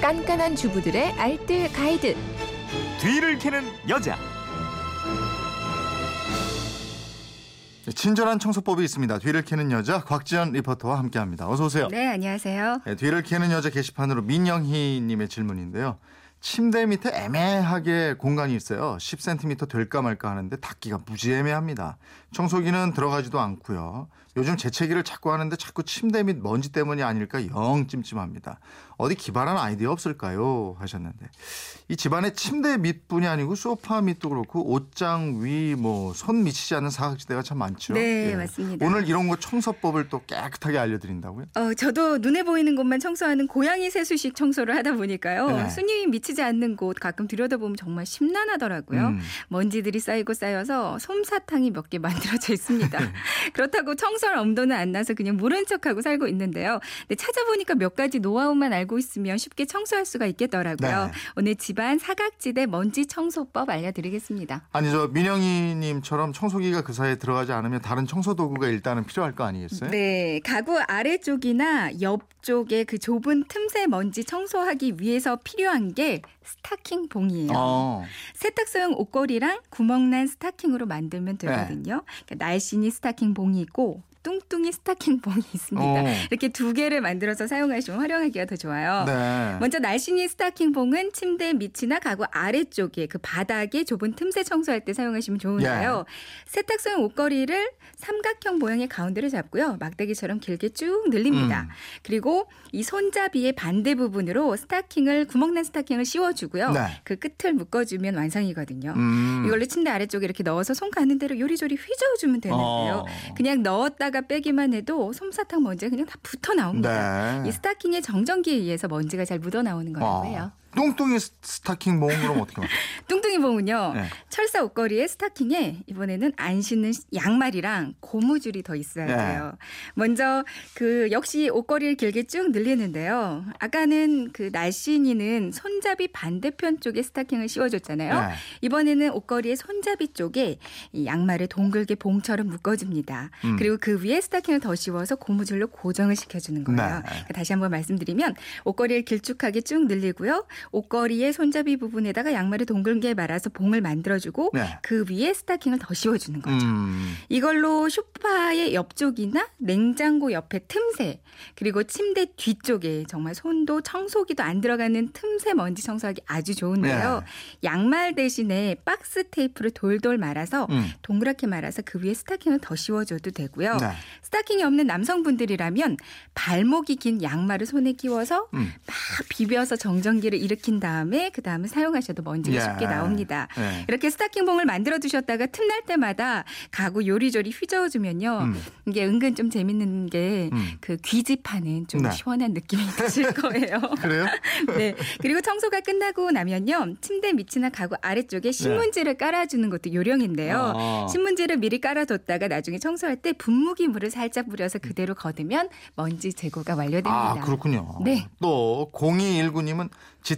깐깐한 주부들의 알뜰 가이드. 뒤를 캐는 여자. 네, 친절한 청소법이 있습니다. 뒤를 캐는 여자 곽지연 리포터와 함께합니다. 어서 오세요. 네, 안녕하세요. 네, 뒤를 캐는 여자 게시판으로 민영희님의 질문인데요. 침대 밑에 애매하게 공간이 있어요. 10cm 될까 말까 하는데 닫기가 무지 애매합니다. 청소기는 들어가지도 않고요. 요즘 재채기를 자꾸 하는데 자꾸 침대 밑 먼지 때문이 아닐까 영 찜찜합니다. 어디 기발한 아이디어 없을까요? 하셨는데 이 집안의 침대 밑뿐이 아니고 소파 밑도 그렇고 옷장 위 뭐 손 미치지 않는 사각지대가 참 많죠. 네, 맞습니다. 오늘 이런 거 청소법을 또 깨끗하게 알려드린다고요? 어, 저도 눈에 보이는 곳만 청소하는 고양이 세수식 청소를 하다 보니까요. 네. 손님이 미치 지 않는 곳 가끔 들여다보면 정말 심란하더라고요. 음. 먼지들이 쌓이고 쌓여서 솜사탕이 몇 개 만들어져 있습니다. 네. 그렇다고 청소할 엄도는 안 나서 그냥 모른 척하고 살고 있는데요. 근데 찾아보니까 몇 가지 노하우만 알고 있으면 쉽게 청소할 수가 있겠더라고요. 네. 오늘 집안 사각지대 먼지 청소법 알려드리겠습니다. 아니 저 민영희님처럼 청소기가 그 사이에 들어가지 않으면 다른 청소 도구가 일단은 필요할 거 아니겠어요? 네, 가구 아래쪽이나 옆쪽에 그 좁은 틈새 먼지 청소하기 위해서 필요한 게 스타킹 봉이에요. 어. 세탁소용 옷걸이랑 구멍난 스타킹으로 만들면 되거든요. 그러니까 날씬이 스타킹 봉이 있고 뚱뚱이 스타킹 봉이 있습니다. 어. 이렇게 두 개를 만들어서 사용하시면 활용하기가 더 좋아요. 네. 먼저 날씬이 스타킹 봉은 침대 밑이나 가구 아래쪽에 그 바닥에 좁은 틈새 청소할 때 사용하시면 좋은데요. 예. 세탁소용 옷걸이를 삼각형 모양의 가운데를 잡고요. 막대기처럼 길게 쭉 늘립니다. 음. 그리고 이 손잡이의 반대 부분으로 스타킹을 구멍난 스타킹을 씌워주고요. 네. 그 끝을 묶어주면 완성이거든요. 음. 이걸로 침대 아래쪽에 이렇게 넣어서 손 가는 대로 요리조리 휘저어주면 되는데요. 어. 그냥 넣었다 가 빼기만 해도 솜사탕 먼지가 그냥 다 붙어 나옵니다. 네. 이 스타킹의 정전기에 의해서 먼지가 잘 묻어 나오는 거라고 해요. 어. 뚱뚱이 스- 스타킹 모음 그럼 어떻게 맞죠? 뚱뚱이 봉은요. 네. 철사 옷걸이에 스타킹에 이번에는 안 신는 양말이랑 고무줄이 더 있어야 네. 돼요. 먼저 그 역시 옷걸이를 길게 쭉 늘리는데요. 아까는 그 날씬이는 손잡이 반대편 쪽에 스타킹을 씌워줬잖아요. 네. 이번에는 옷걸이의 손잡이 쪽에 이 양말을 동글게 봉처럼 묶어줍니다. 음. 그리고 그 위에 스타킹을 더 씌워서 고무줄로 고정을 시켜주는 거예요. 네. 그러니까 다시 한번 말씀드리면 옷걸이를 길쭉하게 쭉 늘리고요. 옷걸이의 손잡이 부분에다가 양말을 동글게 말아서 봉을 만들어주고 네. 그 위에 스타킹을 더 씌워주는 거죠. 음. 이걸로 소파의 옆쪽이나 냉장고 옆에 틈새 그리고 침대 뒤쪽에 정말 손도 청소기도 안 들어가는 틈새 먼지 청소하기 아주 좋은데요. 양말 대신에 박스 테이프를 돌돌 말아서 음. 동그랗게 말아서 그 위에 스타킹을 더 씌워줘도 되고요. 네. 스타킹이 없는 남성분들이라면 발목이 긴 양말을 손에 끼워서 음. 막 비벼서 정전기를 일으킨 다음에 그 다음에 사용하셔도 먼지가 예. 쉽게 나옵니다. 네. 이렇게 스타킹 봉을 만들어 두셨다가 틈날 때마다 가구 요리조리 휘저어주면요. 음. 이게 은근 좀 재밌는 게 음. 그 귀집하는 좀 네. 시원한 느낌이 드실 거예요. 그래요? 네. 그리고 청소가 끝나고 나면요. 침대 밑이나 가구 아래쪽에 신문지를 깔아주는 것도 요령인데요. 아. 신문지를 미리 깔아뒀다가 나중에 청소할 때 분무기 물을 살짝 뿌려서 그대로 걷으면 먼지 제거가 완료됩니다. 아, 그렇군요. 네. 또 0219님은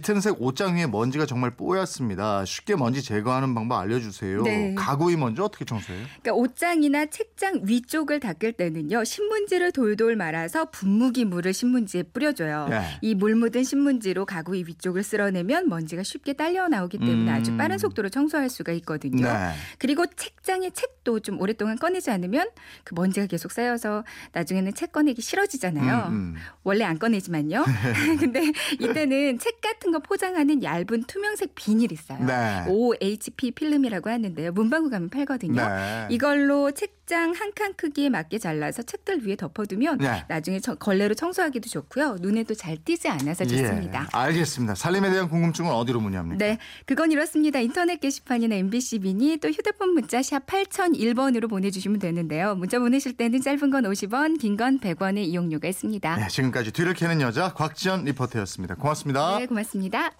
짙은색 옷장 위에 먼지가 정말 뽀얗습니다. 쉽게 먼지 제거하는 방법 알려주세요. 네. 가구 위 먼지 어떻게 청소해요? 그러니까 옷장이나 책장 위쪽을 닦을 때는요 신문지를 돌돌 말아서 분무기 물을 신문지에 뿌려줘요. 네. 이물 묻은 신문지로 가구 위 위쪽을 쓸어내면 먼지가 쉽게 딸려 나오기 때문에 음. 아주 빠른 속도로 청소할 수가 있거든요. 네. 그리고 책장에 책도 좀 오랫동안 꺼내지 않으면 그 먼지가 계속 쌓여서 나중에는 책 꺼내기 싫어지잖아요. 음, 음. 원래 안 꺼내지만요. 근데 이때는 책 같은 거 포장하는 얇은 투명색 비닐 있어요. 네. OHP 필름이라고 하는데요. 문방구 가면 팔거든요. 네. 이걸로 책장 한 칸 크기에 맞게 잘라서 책들 위에 덮어두면 네. 나중에 저- 걸레로 청소하기도 좋고요. 눈에도 잘 띄지 않아서 좋습니다. 예, 알겠습니다. 살림에 대한 궁금증은 어디로 문의합니까? 네, 그건 이렇습니다. 인터넷 게시판이나 MBC 미니 또 휴대폰 문자 샵 8001번으로 보내주시면 되는데요. 문자 보내실 때는 짧은 건 50원, 긴 건 100원의 이용료가 있습니다. 네, 지금까지 뒤를 캐는 여자 곽지연 리포터였습니다. 고맙습니다. 네, 고맙습니다.